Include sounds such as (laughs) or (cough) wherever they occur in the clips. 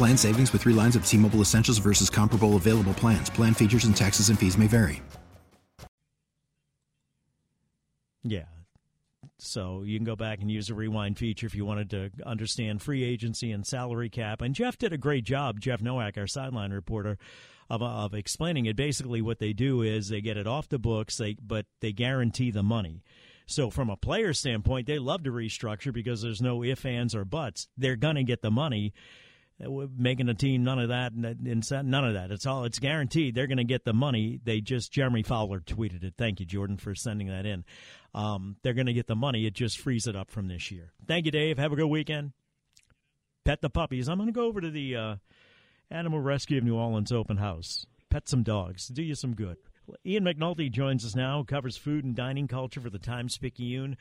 Plan savings with three lines of T Mobile Essentials versus comparable available plans. Plan features and taxes and fees may vary. Yeah. So you can go back and use the rewind feature if you wanted to understand free agency and salary cap. And Jeff did a great job, Jeff Nowak, our sideline reporter, of, of explaining it. Basically, what they do is they get it off the books, they, but they guarantee the money. So from a player standpoint, they love to restructure because there's no ifs, ands, or buts. They're going to get the money. Making a team, none of that, none of that. It's all it's guaranteed. They're going to get the money. They just Jeremy Fowler tweeted it. Thank you, Jordan, for sending that in. Um, they're going to get the money. It just frees it up from this year. Thank you, Dave. Have a good weekend. Pet the puppies. I'm going to go over to the uh, Animal Rescue of New Orleans open house. Pet some dogs. Do you some good. Ian McNulty joins us now. Covers food and dining culture for the Times Picayune.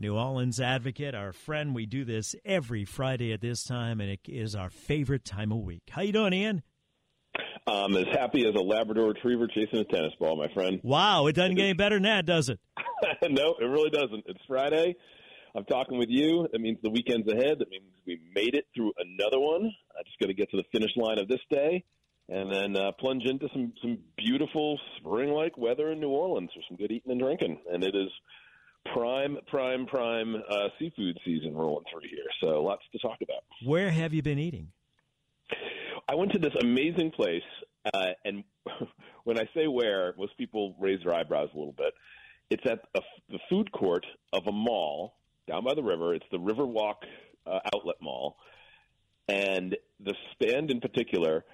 New Orleans advocate, our friend. We do this every Friday at this time, and it is our favorite time of week. How you doing, Ian? I'm as happy as a Labrador Retriever chasing a tennis ball, my friend. Wow, it doesn't get any better than that, does it? (laughs) no, it really doesn't. It's Friday. I'm talking with you. That means the weekend's ahead. That means we made it through another one. I just got to get to the finish line of this day, and then uh, plunge into some some beautiful spring-like weather in New Orleans for some good eating and drinking. And it is prime, prime, prime uh, seafood season rolling through here. So lots to talk about. Where have you been eating? I went to this amazing place, uh, and (laughs) when I say where, most people raise their eyebrows a little bit. It's at a, the food court of a mall down by the river. It's the Riverwalk uh, Outlet Mall, and the stand in particular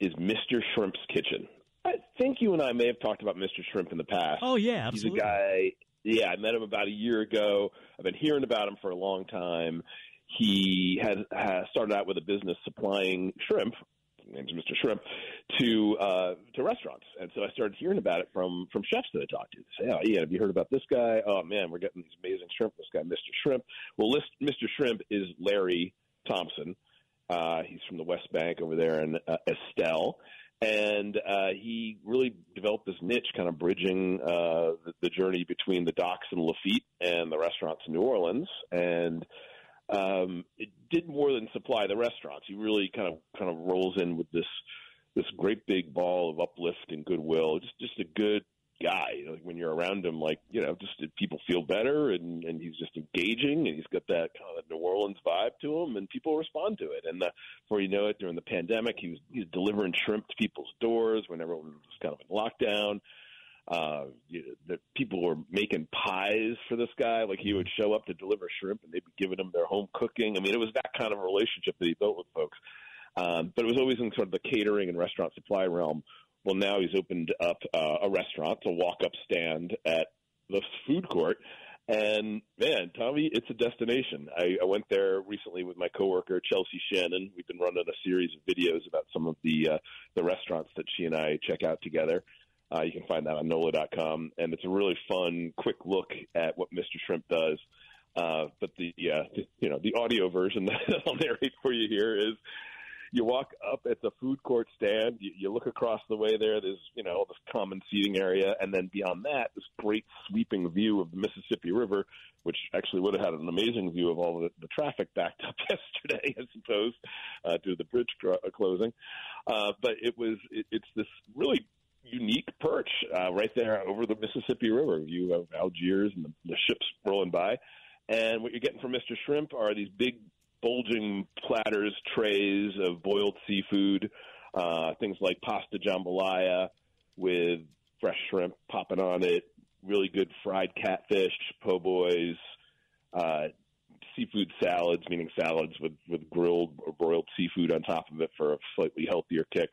is Mr. Shrimp's Kitchen. I think you and I may have talked about Mr. Shrimp in the past. Oh yeah, absolutely. He's a guy yeah, I met him about a year ago. I've been hearing about him for a long time. He had, had started out with a business supplying shrimp, name's Mr. Shrimp, to uh, to restaurants, and so I started hearing about it from from chefs that I talked to. They say, "Oh, yeah, have you heard about this guy? Oh man, we're getting these amazing shrimp. This guy, Mr. Shrimp. Well, list, Mr. Shrimp is Larry Thompson. Uh, he's from the West Bank over there in uh, Estelle, and uh, he really developed this niche, kind of bridging uh, the, the journey between the docks in Lafitte and the restaurants in New Orleans, and um, it did more than supply the restaurants. He really kind of kind of rolls in with this this great big ball of uplift and goodwill. Just just a good guy. Like when you're around him, like you know, just people feel better, and and he's just engaging, and he's got that kind of New Orleans vibe to him, and people respond to it. And the, before you know it, during the pandemic, he was he delivering shrimp to people's doors when everyone was kind of in lockdown. Uh, you know, the people were making pies for this guy. Like he would show up to deliver shrimp, and they'd be giving him their home cooking. I mean, it was that kind of relationship that he built with folks. Um, but it was always in sort of the catering and restaurant supply realm well, now he's opened up uh, a restaurant, a walk-up stand at the food court. And man, Tommy, it's a destination. I, I went there recently with my coworker Chelsea Shannon. We've been running a series of videos about some of the uh, the restaurants that she and I check out together. Uh, you can find that on NOLA.com, and it's a really fun, quick look at what Mr. Shrimp does. Uh, but the, uh, the you know the audio version (laughs) that I'll narrate for you here is you walk up at the food court stand. You, you look across the way there. There's you know this common seating area, and then beyond that, this great sweeping view of the Mississippi River, which actually would have had an amazing view of all the, the traffic backed (laughs) up yesterday, I suppose, uh, due to the bridge cr- uh, closing. Uh, but it was it, it's this really unique perch uh, right there over the Mississippi River. View of Algiers and the, the ships rolling by. And what you're getting from Mr. Shrimp are these big bulging platters, trays of boiled seafood, uh, things like pasta jambalaya with fresh shrimp popping on it, really good fried catfish, po' boys, uh, seafood salads, meaning salads with, with grilled or broiled seafood on top of it for a slightly healthier kick.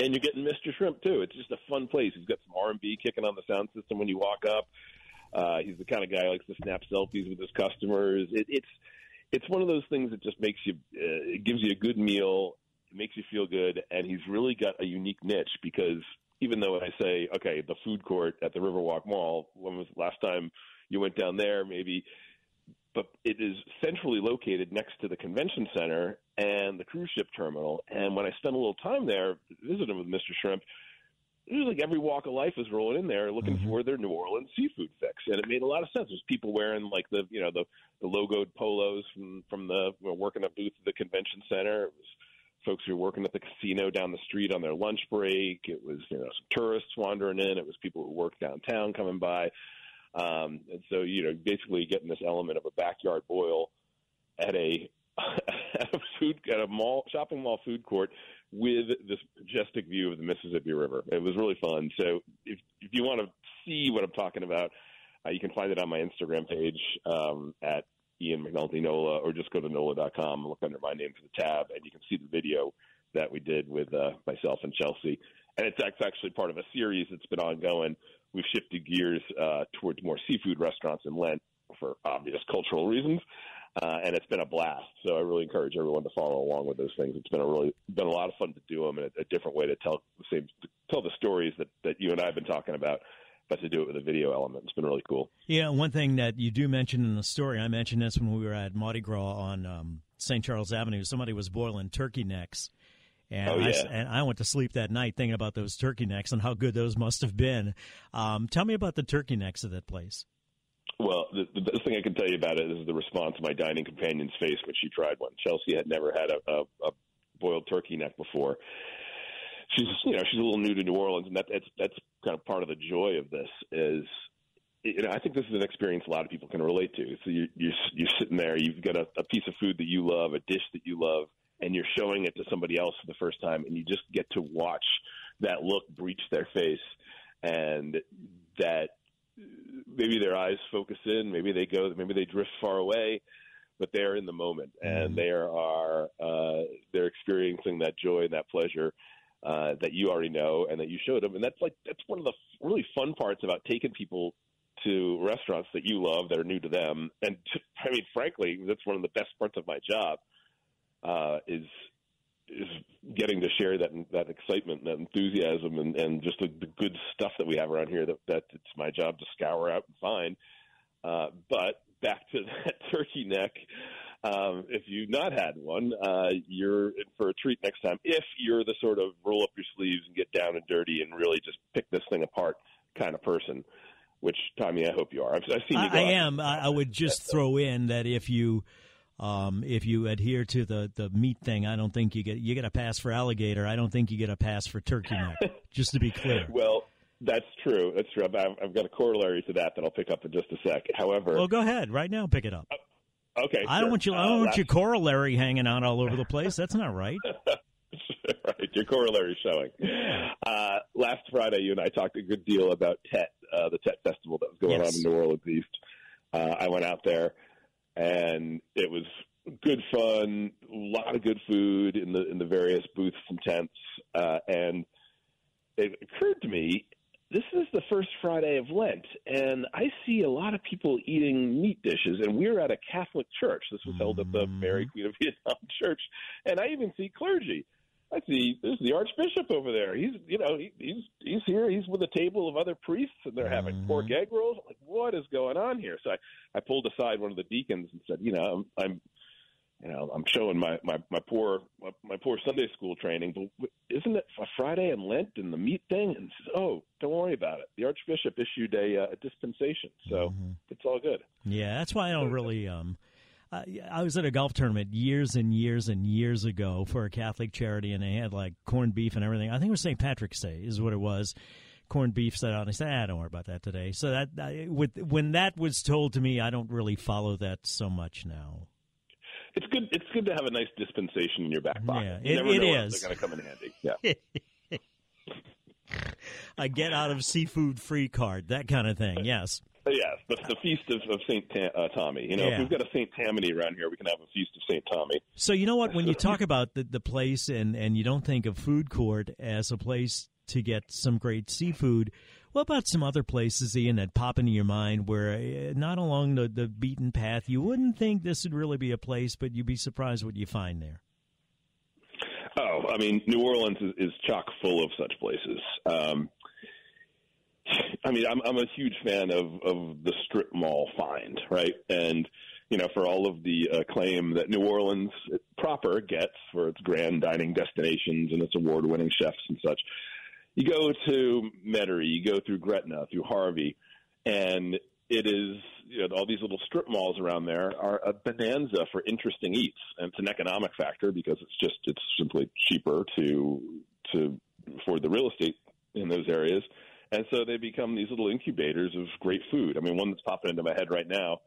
And you're getting Mr. Shrimp too. It's just a fun place. He's got some R&B kicking on the sound system when you walk up. Uh, he's the kind of guy who likes to snap selfies with his customers. It, it's it's one of those things that just makes you uh, it gives you a good meal, it makes you feel good, and he's really got a unique niche because even though I say okay, the food court at the Riverwalk Mall, when was the last time you went down there? Maybe but it is centrally located next to the convention center and the cruise ship terminal. And when I spent a little time there visiting with Mr. Shrimp, it like every walk of life was rolling in there looking mm-hmm. for their New Orleans seafood fix, and it made a lot of sense. There's people wearing like the you know the the logoed polos from from the working a booth at the convention center. It was folks who were working at the casino down the street on their lunch break. It was you know some tourists wandering in. It was people who worked downtown coming by. Um, and so, you know, basically getting this element of a backyard boil at a (laughs) at a food at a mall shopping mall food court with this majestic view of the Mississippi River. It was really fun. So if if you want to see what I'm talking about, uh, you can find it on my Instagram page um, at Ian McNulty Nola, or just go to nola.com, look under my name for the tab, and you can see the video that we did with uh, myself and Chelsea. And it's actually part of a series that's been ongoing we've shifted gears uh, towards more seafood restaurants in Lent for obvious cultural reasons. Uh, and it's been a blast. So I really encourage everyone to follow along with those things. It's been a really been a lot of fun to do them, and a, a different way to tell the same to tell the stories that that you and I have been talking about, but to do it with a video element. It's been really cool. Yeah, one thing that you do mention in the story, I mentioned this when we were at Mardi Gras on um, St. Charles Avenue. Somebody was boiling turkey necks and, oh, yeah. I, and I went to sleep that night thinking about those turkey necks and how good those must have been. Um, tell me about the turkey necks of that place. Well, the, the best thing I can tell you about it is the response my dining companion's face when she tried one. Chelsea had never had a, a, a boiled turkey neck before. She's, you know, she's a little new to New Orleans, and that, that's that's kind of part of the joy of this is you know, I think this is an experience a lot of people can relate to. So you, you're you're sitting there, you've got a, a piece of food that you love, a dish that you love, and you're showing it to somebody else for the first time, and you just get to watch that look breach their face, and that maybe their eyes focus in, maybe they go, maybe they drift far away, but they're in the moment, and mm-hmm. they are uh, they're experiencing that joy and that pleasure. Uh, that you already know and that you showed them, and that's like that's one of the really fun parts about taking people to restaurants that you love that are new to them. And to, I mean, frankly, that's one of the best parts of my job uh, is is getting to share that that excitement, that enthusiasm, and, and just the, the good stuff that we have around here. That that it's my job to scour out and find. Uh, but back to (laughs) that turkey neck. Um, if you've not had one, uh, you're in for a treat next time. If you're the sort of roll up your sleeves and get down and dirty and really just pick this thing apart kind of person, which Tommy, I hope you are. I've, I've seen you. I, I am. I would just throw in that if you um, if you adhere to the, the meat thing, I don't think you get you get a pass for alligator. I don't think you get a pass for turkey neck. (laughs) just to be clear. Well, that's true. That's true. I've, I've, got a corollary to that that I'll pick up in just a sec. However, well, go ahead right now. Pick it up. Uh, okay. I don't want you. I don't uh, want your corollary hanging out all over the place. That's not right. (laughs) right. Your corollary showing. Uh, last Friday, you and I talked a good deal about Tet, uh, the Tet Festival that was going yes. on in New Orleans East. Uh, I went out there and it was good fun, a lot of good food in the in the various booths and tents, uh, and it occurred to me this is the first Friday of Lent, and I see a lot of people eating meat dishes. And we're at a Catholic church. This was held at the Mary mm-hmm. Queen of Vietnam (laughs) Church, and I even see clergy. I see there's the Archbishop over there. He's you know he, he's he's here. He's with a table of other priests, and they're having mm-hmm. pork egg rolls. I'm like, what is going on here? So I I pulled aside one of the deacons and said, you know, I'm, I'm you know, I'm showing my my my poor my, my poor Sunday school training, but isn't it a Friday and Lent and the meat thing? And says, oh, don't worry about it. The Archbishop issued a, uh, a dispensation, so mm-hmm. it's all good. Yeah, that's why I don't really um uh, I was at a golf tournament years and years and years ago for a Catholic charity, and they had like corned beef and everything. I think it was St. Patrick's Day, is what it was. Corned beef set out. And I said, "Ah, don't worry about that today." So that with when that was told to me, I don't really follow that so much now. it's good. It's good to have a nice dispensation in your back pocket. Yeah, it, it is. They're going to come in handy. (laughs) Yeah. a get out of seafood free card, that kind of thing. Yes. Yes, the, the feast of, of Saint Ta- uh, Tommy. You know, Yeah. if we've got a Saint Tammany around here, we can have a feast of Saint Tommy. So you know what? When you (laughs) talk about the, the place and, and you don't think of food court as a place to get some great seafood, what about some other places, Ian, that pop into your mind where uh, not along the, the beaten path, you wouldn't think this would really be a place, but you'd be surprised what you find there? Oh, I mean, New Orleans is, is chock full of such places. Um, I mean, I'm, I'm a huge fan of, of the strip mall find, right? And, you know, for all of the uh, acclaim that New Orleans proper gets for its grand dining destinations and its award winning chefs and such, you go to Metairie, you go through Gretna, through Harvey, and it is you know all these little strip malls around there are a bonanza for interesting eats, and it's an economic factor because it's just it's simply cheaper to to afford the real estate in those areas, and so they become these little incubators of great food. I mean, one that's popping into my head right now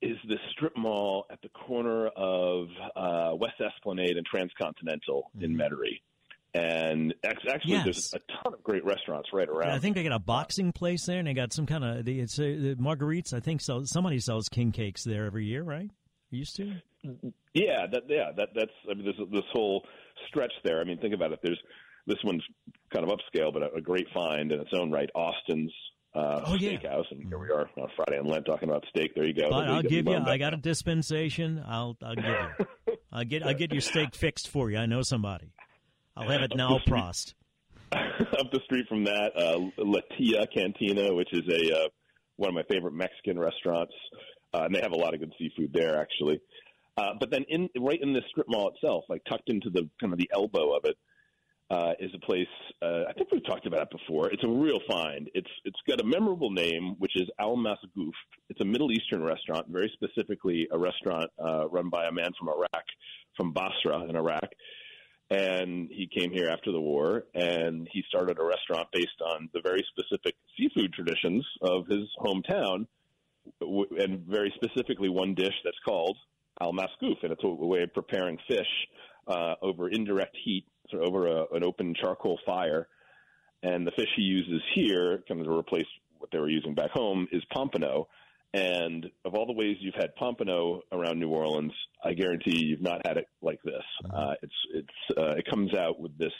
is the strip mall at the corner of uh, West Esplanade and Transcontinental in Metairie. And actually, Yes. there's a ton of great restaurants right around. I think they got a boxing place there, and they got some kind of the, it's uh, the Marguerites. I think so. Somebody sells king cakes there every year, right? Used to. Yeah, that yeah, that that's I mean there's this whole stretch there. I mean, think about it. There's this one's kind of upscale, but a, a great find in its own right. Austin's uh, Oh, yeah. Steakhouse, and here we are on Friday on Lent talking about steak. There you go. But I'll give you. I got a dispensation. I'll I'll give you. (laughs) I'll get I'll get your steak fixed for you. I know somebody. I'll have it now, Prost. (laughs) up the street from that, uh, Latia Cantina, which is a uh, one of my favorite Mexican restaurants, uh, and they have a lot of good seafood there, actually. Uh, but then, in right in the strip mall itself, like tucked into the kind of the elbow of it, uh, is a place. Uh, I think we've talked about it before. It's a real find. It's it's got a memorable name, which is Al Masgouf. It's a Middle Eastern restaurant, very specifically a restaurant uh, run by a man from Iraq, from Basra in Iraq and he came here after the war and he started a restaurant based on the very specific seafood traditions of his hometown and very specifically one dish that's called al masgouf and it's a way of preparing fish uh, over indirect heat over a, an open charcoal fire and the fish he uses here kind of to replace what they were using back home is pompano and of all the ways you've had pompano around New Orleans, I guarantee you've not had it like this. Uh, it's it's uh, it comes out with this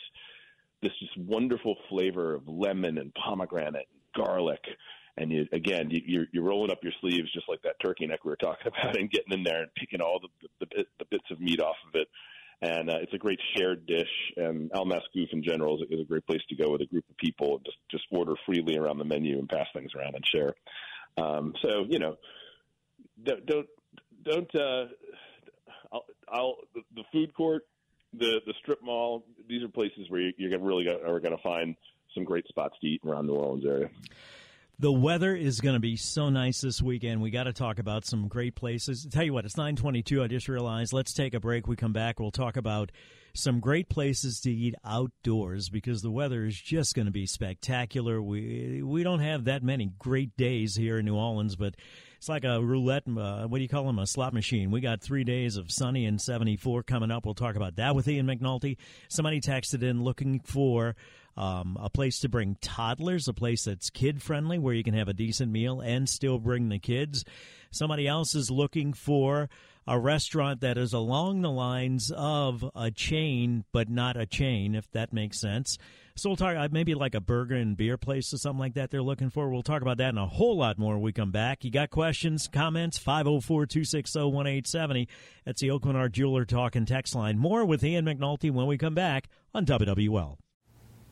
this just wonderful flavor of lemon and pomegranate, and garlic, and you again you, you're you're rolling up your sleeves just like that turkey neck we were talking (laughs) about, and getting in there and picking all the the, the, bit, the bits of meat off of it. And uh, it's a great shared dish, and Al Masgouf in general is a, is a great place to go with a group of people and just just order freely around the menu and pass things around and share. Um, so you know, don't don't, don't uh, I'll, I'll the, the food court, the the strip mall. These are places where you, you're really gonna, are going to find some great spots to eat around New Orleans area. The weather is going to be so nice this weekend. We got to talk about some great places. Tell you what, it's 9:22. I just realized. Let's take a break. We come back. We'll talk about some great places to eat outdoors because the weather is just going to be spectacular. We we don't have that many great days here in New Orleans, but it's like a roulette. Uh, what do you call them? A slot machine. We got three days of sunny and 74 coming up. We'll talk about that with Ian McNulty. Somebody texted in looking for um, a place to bring toddlers, a place that's kid friendly where you can have a decent meal and still bring the kids. Somebody else is looking for a restaurant that is along the lines of a chain, but not a chain, if that makes sense. So we'll talk uh, maybe like a burger and beer place or something like that they're looking for. We'll talk about that and a whole lot more when we come back. You got questions, comments, 504 260 1870. That's the Oakland Art Jeweler Talk and Text line. More with Ian McNulty when we come back on WWL.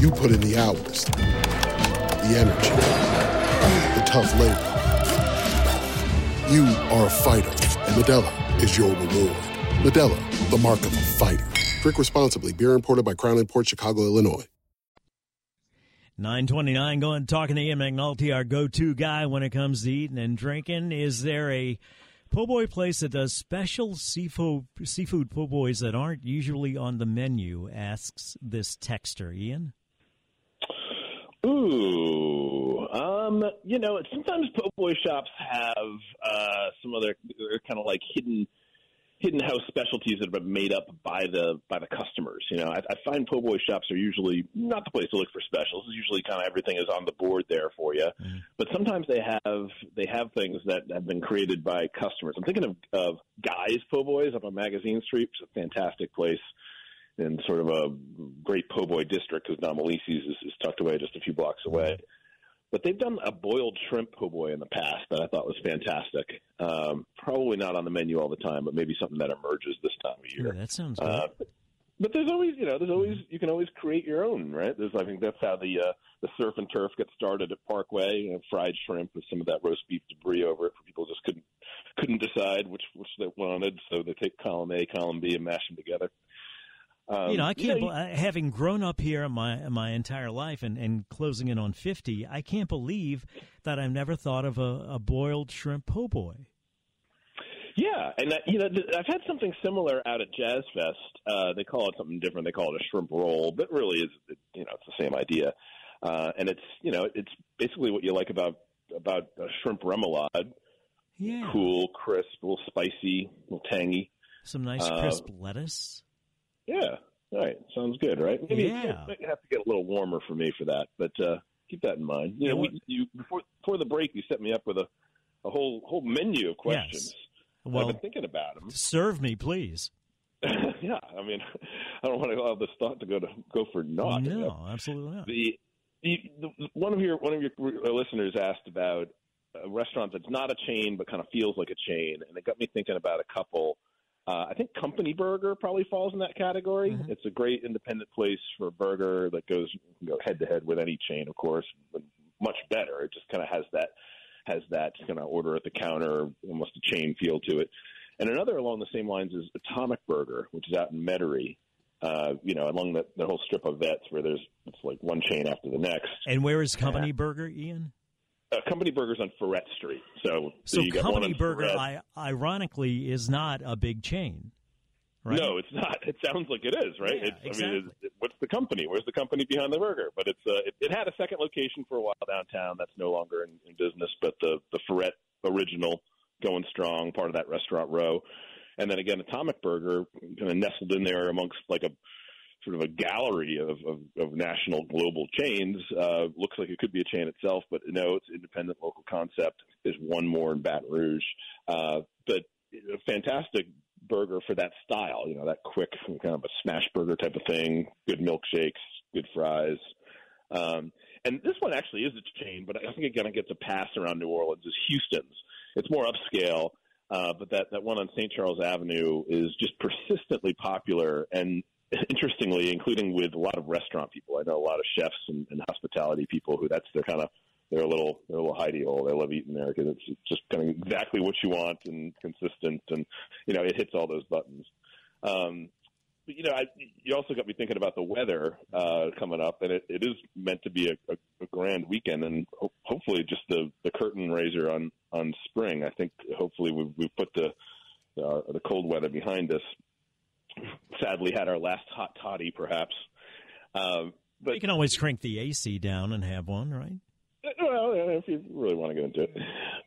You put in the hours, the energy, the tough labor. You are a fighter, and Modelo is your reward. Modelo, the mark of a fighter. Drink responsibly. Beer imported by Crown Port Chicago, Illinois. 929 going talking to Ian McNulty, our go to guy when it comes to eating and drinking. Is there a po' boy place that does special seafood seafood po' boys that aren't usually on the menu? Asks this texter, Ian. Ooh, um, you know, sometimes po' boy shops have uh, some other kind of like hidden hidden house specialties that have been made up by the by the customers. You know, I, I find po' boy shops are usually not the place to look for specials. It's usually kind of everything is on the board there for you. Mm. But sometimes they have they have things that have been created by customers. I'm thinking of of Guys Po' Boys up on Magazine Street. It's a fantastic place in sort of a great po' boy district because Domilise's is, is tucked away just a few blocks away. But they've done a boiled shrimp po' boy in the past that I thought was fantastic. Um, probably not on the menu all the time, but maybe something that emerges this time of year. Yeah, that sounds good. Uh, but there's always, you know, there's always you can always create your own, right? There's, I think that's how the uh, the surf and turf gets started at Parkway. You know, fried shrimp with some of that roast beef debris over it for people just couldn't couldn't decide which which they wanted, so they take column A, column B, and mash them together. Um, you know, I can't. having grown up here my my entire life and, and closing in on fifty, I can't believe that I've never thought of a, a boiled shrimp po' boy. Yeah, and that, you know, I've had something similar out at Jazz Fest. Uh, they call it something different. They call it a shrimp roll, but really is you know it's the same idea. Uh, and it's you know it's basically what you like about about a shrimp remoulade. Yeah, cool, crisp, a little spicy, a little tangy. Some nice uh, crisp lettuce. Yeah. All right. Sounds good, right? Maybe yeah. it have to get a little warmer for me for that, but uh, keep that in mind. You know, we, you before before the break, you set me up with a, a whole whole menu of questions. Yes. Well, I've been thinking about them. Serve me, please. (laughs) yeah, I mean, (laughs) I don't want to allow this thought to go to go for naught. No, you know? absolutely not. The, the, the, one of your one of your listeners asked about a restaurant that's not a chain but kind of feels like a chain, and it got me thinking about a couple uh, I think Company Burger probably falls in that category. Mm-hmm. It's a great independent place for a burger that goes head to head with any chain, of course, but much better. It just kind of has that has that kind of order at the counter, almost a chain feel to it. And another along the same lines is Atomic Burger, which is out in Metairie. Uh, you know, along the, the whole strip of vets where there's it's like one chain after the next. And where is Company Burger, Ian? Uh, Company Burger's on Freret Street. So, so, so Company Burger, I, ironically, is not a big chain. Right? No, it's not. It sounds like it is, right? Yeah, it's, exactly. I mean, it's, what's the company? Where's the company behind the burger? But it's uh, it, it had a second location for a while downtown. That's no longer in, in business. But the the Freret original going strong, part of that restaurant row, and then again, Atomic Burger kind of nestled in there amongst like a sort of a gallery of, of, of national global chains. Uh, looks like it could be a chain itself, but no, it's independent local concept. There's one more in Baton Rouge, uh, but a fantastic burger for that style. You know, that quick kind of a smash burger type of thing. Good milkshakes, good fries. Um, and this one actually is a chain, but I think it kind of gets a pass around New Orleans. Is Houston's? It's more upscale. Uh, but that, that one on St. Charles Avenue is just persistently popular and interestingly, including with a lot of restaurant people. I know a lot of chefs and, and hospitality people who that's their kind of they're a little they're a little hidey hole. They love eating there because it's just kind of exactly what you want and consistent, and you know it hits all those buttons. Um, but you know, I, you also got me thinking about the weather uh, coming up, and it, it is meant to be a, a, a grand weekend, and ho- hopefully just the, the curtain raiser on on spring. I think hopefully we've, we've put the uh, the cold weather behind us sadly had our last hot toddy, perhaps. Uh, but you can always crank the AC down and have one, right? Well, if you really want to go into it,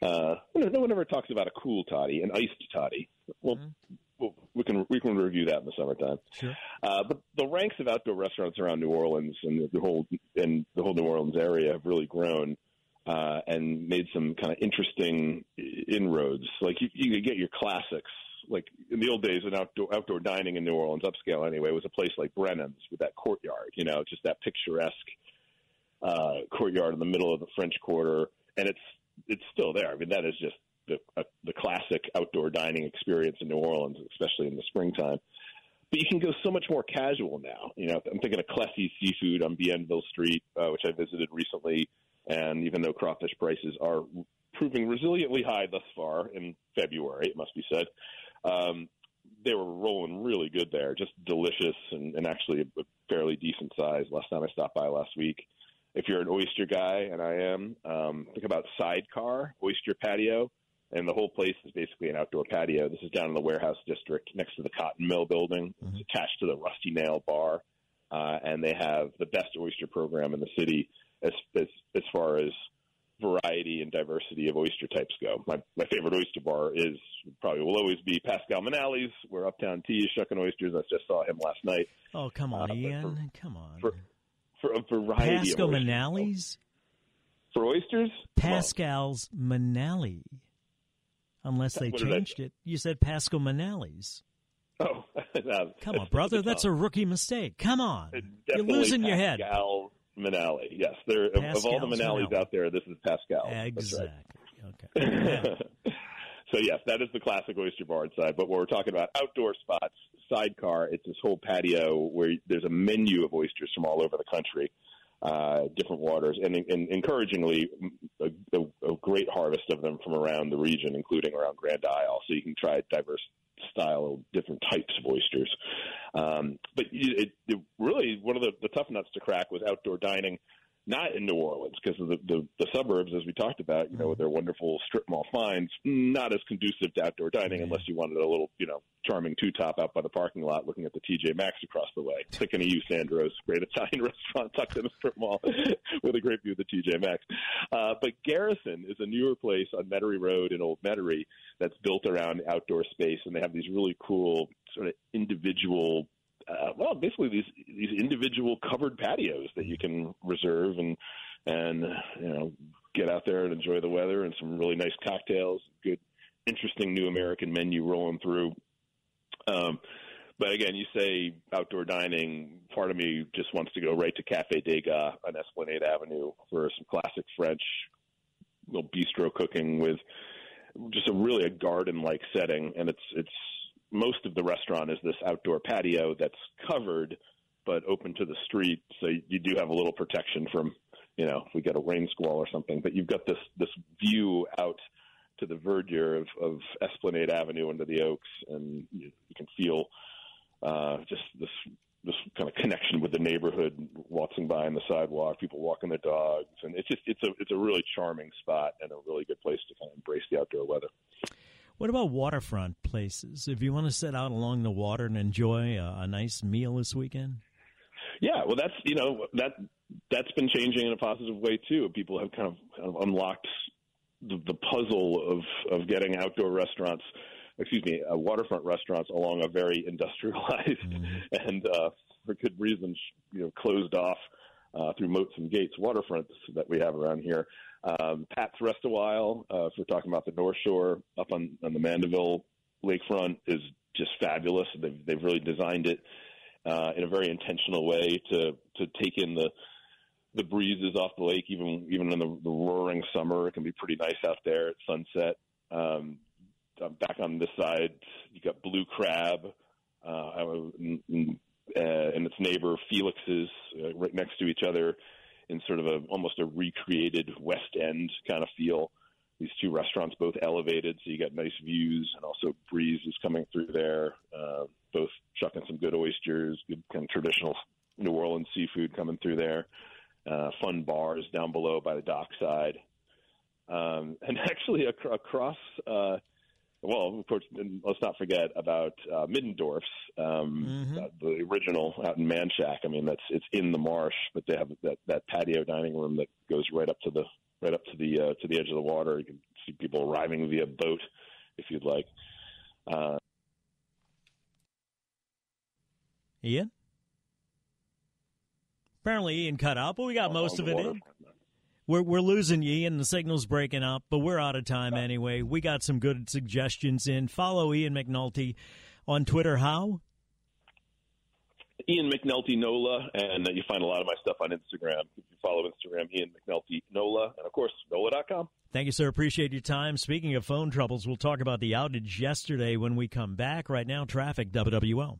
uh, no one ever talks about a cool toddy, an iced toddy. Well, mm-hmm. well, we can we can review that in the summertime. Sure. Uh, but the ranks of outdoor restaurants around New Orleans and the whole and the whole New Orleans area have really grown uh, and made some kind of interesting inroads. Like you, you could get your classics. Like in the old days, an outdoor outdoor dining in New Orleans, upscale anyway, was a place like Brennan's with that courtyard. You know, just that picturesque uh, courtyard in the middle of the French Quarter, and it's it's still there. I mean, that is just the uh, the classic outdoor dining experience in New Orleans, especially in the springtime. But you can go so much more casual now. You know, I'm thinking of Clesi Seafood on Bienville Street, uh, which I visited recently, and even though crawfish prices are proving resiliently high thus far in February, it must be said. Um, they were rolling really good there, just delicious and, and actually a, a fairly decent size. Last time I stopped by last week, if you're an oyster guy, and I am, um, think about Sidecar Oyster Patio, and the whole place is basically an outdoor patio. This is down in the warehouse district next to the cotton mill building. Mm-hmm. It's attached to the Rusty Nail Bar, uh, and they have the best oyster program in the city as as, as far as variety and diversity of oyster types go. My my favorite oyster bar is probably will always be Pascal Manale's, where Uptown T is shucking oysters. I just saw him last night. Oh come on, uh, Ian! For, come on. For, for a variety of. Pascal of Manale's? For oysters? Pascal's Manale. Unless they changed it. You said Pascal Manale's. Oh, (laughs) come on, brother. That's a rookie mistake. Come on. You're losing Pascal your head. Manale. Yes, there of all the Manales Manale. out there, this is Pascal. Exactly. Right. Okay. (laughs) so yes, that is the classic oyster bar inside. But what we're talking about outdoor spots, sidecar. It's this whole patio where there's a menu of oysters from all over the country, uh, different waters, and, and encouragingly, a, a, a, great harvest of them from around the region, including around Grand Isle. So you can try diverse style, of different types of oysters. Um, but it, it, really, one of the, the tough nuts to crack was outdoor dining not in New Orleans because of the, the, the suburbs, as we talked about, you know, with their wonderful strip mall finds, not as conducive to outdoor dining unless you wanted a little, you know, charming two top out by the parking lot looking at the TJ Maxx across the way. Thinking of you, Sandro's, great Italian (laughs) restaurant tucked in a strip mall (laughs) with a great view of the TJ Maxx. Uh, but Garrison is a newer place on Metairie Road in Old Metairie that's built around outdoor space, and they have these really cool sort of individual uh, well, basically these these individual covered patios that you can reserve and and you know get out there and enjoy the weather and some really nice cocktails, good, interesting new American menu rolling through. Um, but again, you say outdoor dining. Part of me just wants to go right to Cafe Degas on Esplanade Avenue for some classic French little bistro cooking with just a really a garden like setting, and it's it's most of the restaurant is this outdoor patio that's covered but open to the street, so you do have a little protection from, you know, if we get a rain squall or something. But you've got this this view out to the verdure of, of Esplanade Avenue into the Oaks, and you, you can feel uh, just this this kind of connection with the neighborhood, waltzing by on the sidewalk, people walking their dogs, and it's just it's a it's a really charming spot and a really good place to kind of embrace the outdoor weather. What about waterfront places? If you want to sit out along the water and enjoy a, a nice meal this weekend? Yeah, well, that's you know that that's been changing in a positive way too. People have kind of, kind of unlocked the, the puzzle of of getting outdoor restaurants, excuse me, uh, waterfront restaurants along a very industrialized mm-hmm. (laughs) and uh, for good reasons, you know, closed off uh, through moats and gates waterfronts that we have around here. Um, Pat's Rest a While, uh, if we're talking about the North Shore up on, on the Mandeville lakefront, is just fabulous. They've, they've really designed it uh, in a very intentional way to to take in the the breezes off the lake, even even in the, the roaring summer. It can be pretty nice out there at sunset. Um, back on this side, you got Blue Crab uh, and, and its neighbor Felix's uh, right next to each other in sort of a almost a recreated West End kind of feel. These two restaurants both elevated, so you got nice views and also breeze is coming through there. Uh, both chucking some good oysters, good kind of traditional New Orleans seafood coming through there. Uh, fun bars down below by the dockside. Um, and (laughs) actually ac- across uh, well, of course, let's not forget about uh, Middendorf's, um, mm-hmm. uh, the original out in Manchac. I mean, that's it's in the marsh, but they have that, that patio dining room that goes right up to the right up to the uh, to the edge of the water. You can see people arriving via boat, if you'd like. Uh, Ian. Apparently, Ian cut out, but we got most of it in. We're we're losing you, and the signal's breaking up, but we're out of time anyway. We got some good suggestions in. Follow Ian McNulty on Twitter. How? Ian McNulty NOLA, and you find a lot of my stuff on Instagram. If you follow Instagram, Ian McNulty NOLA, and of course, NOLA.com. Thank you, sir. Appreciate your time. Speaking of phone troubles, we'll talk about the outage yesterday when we come back. Right now, traffic, WWL.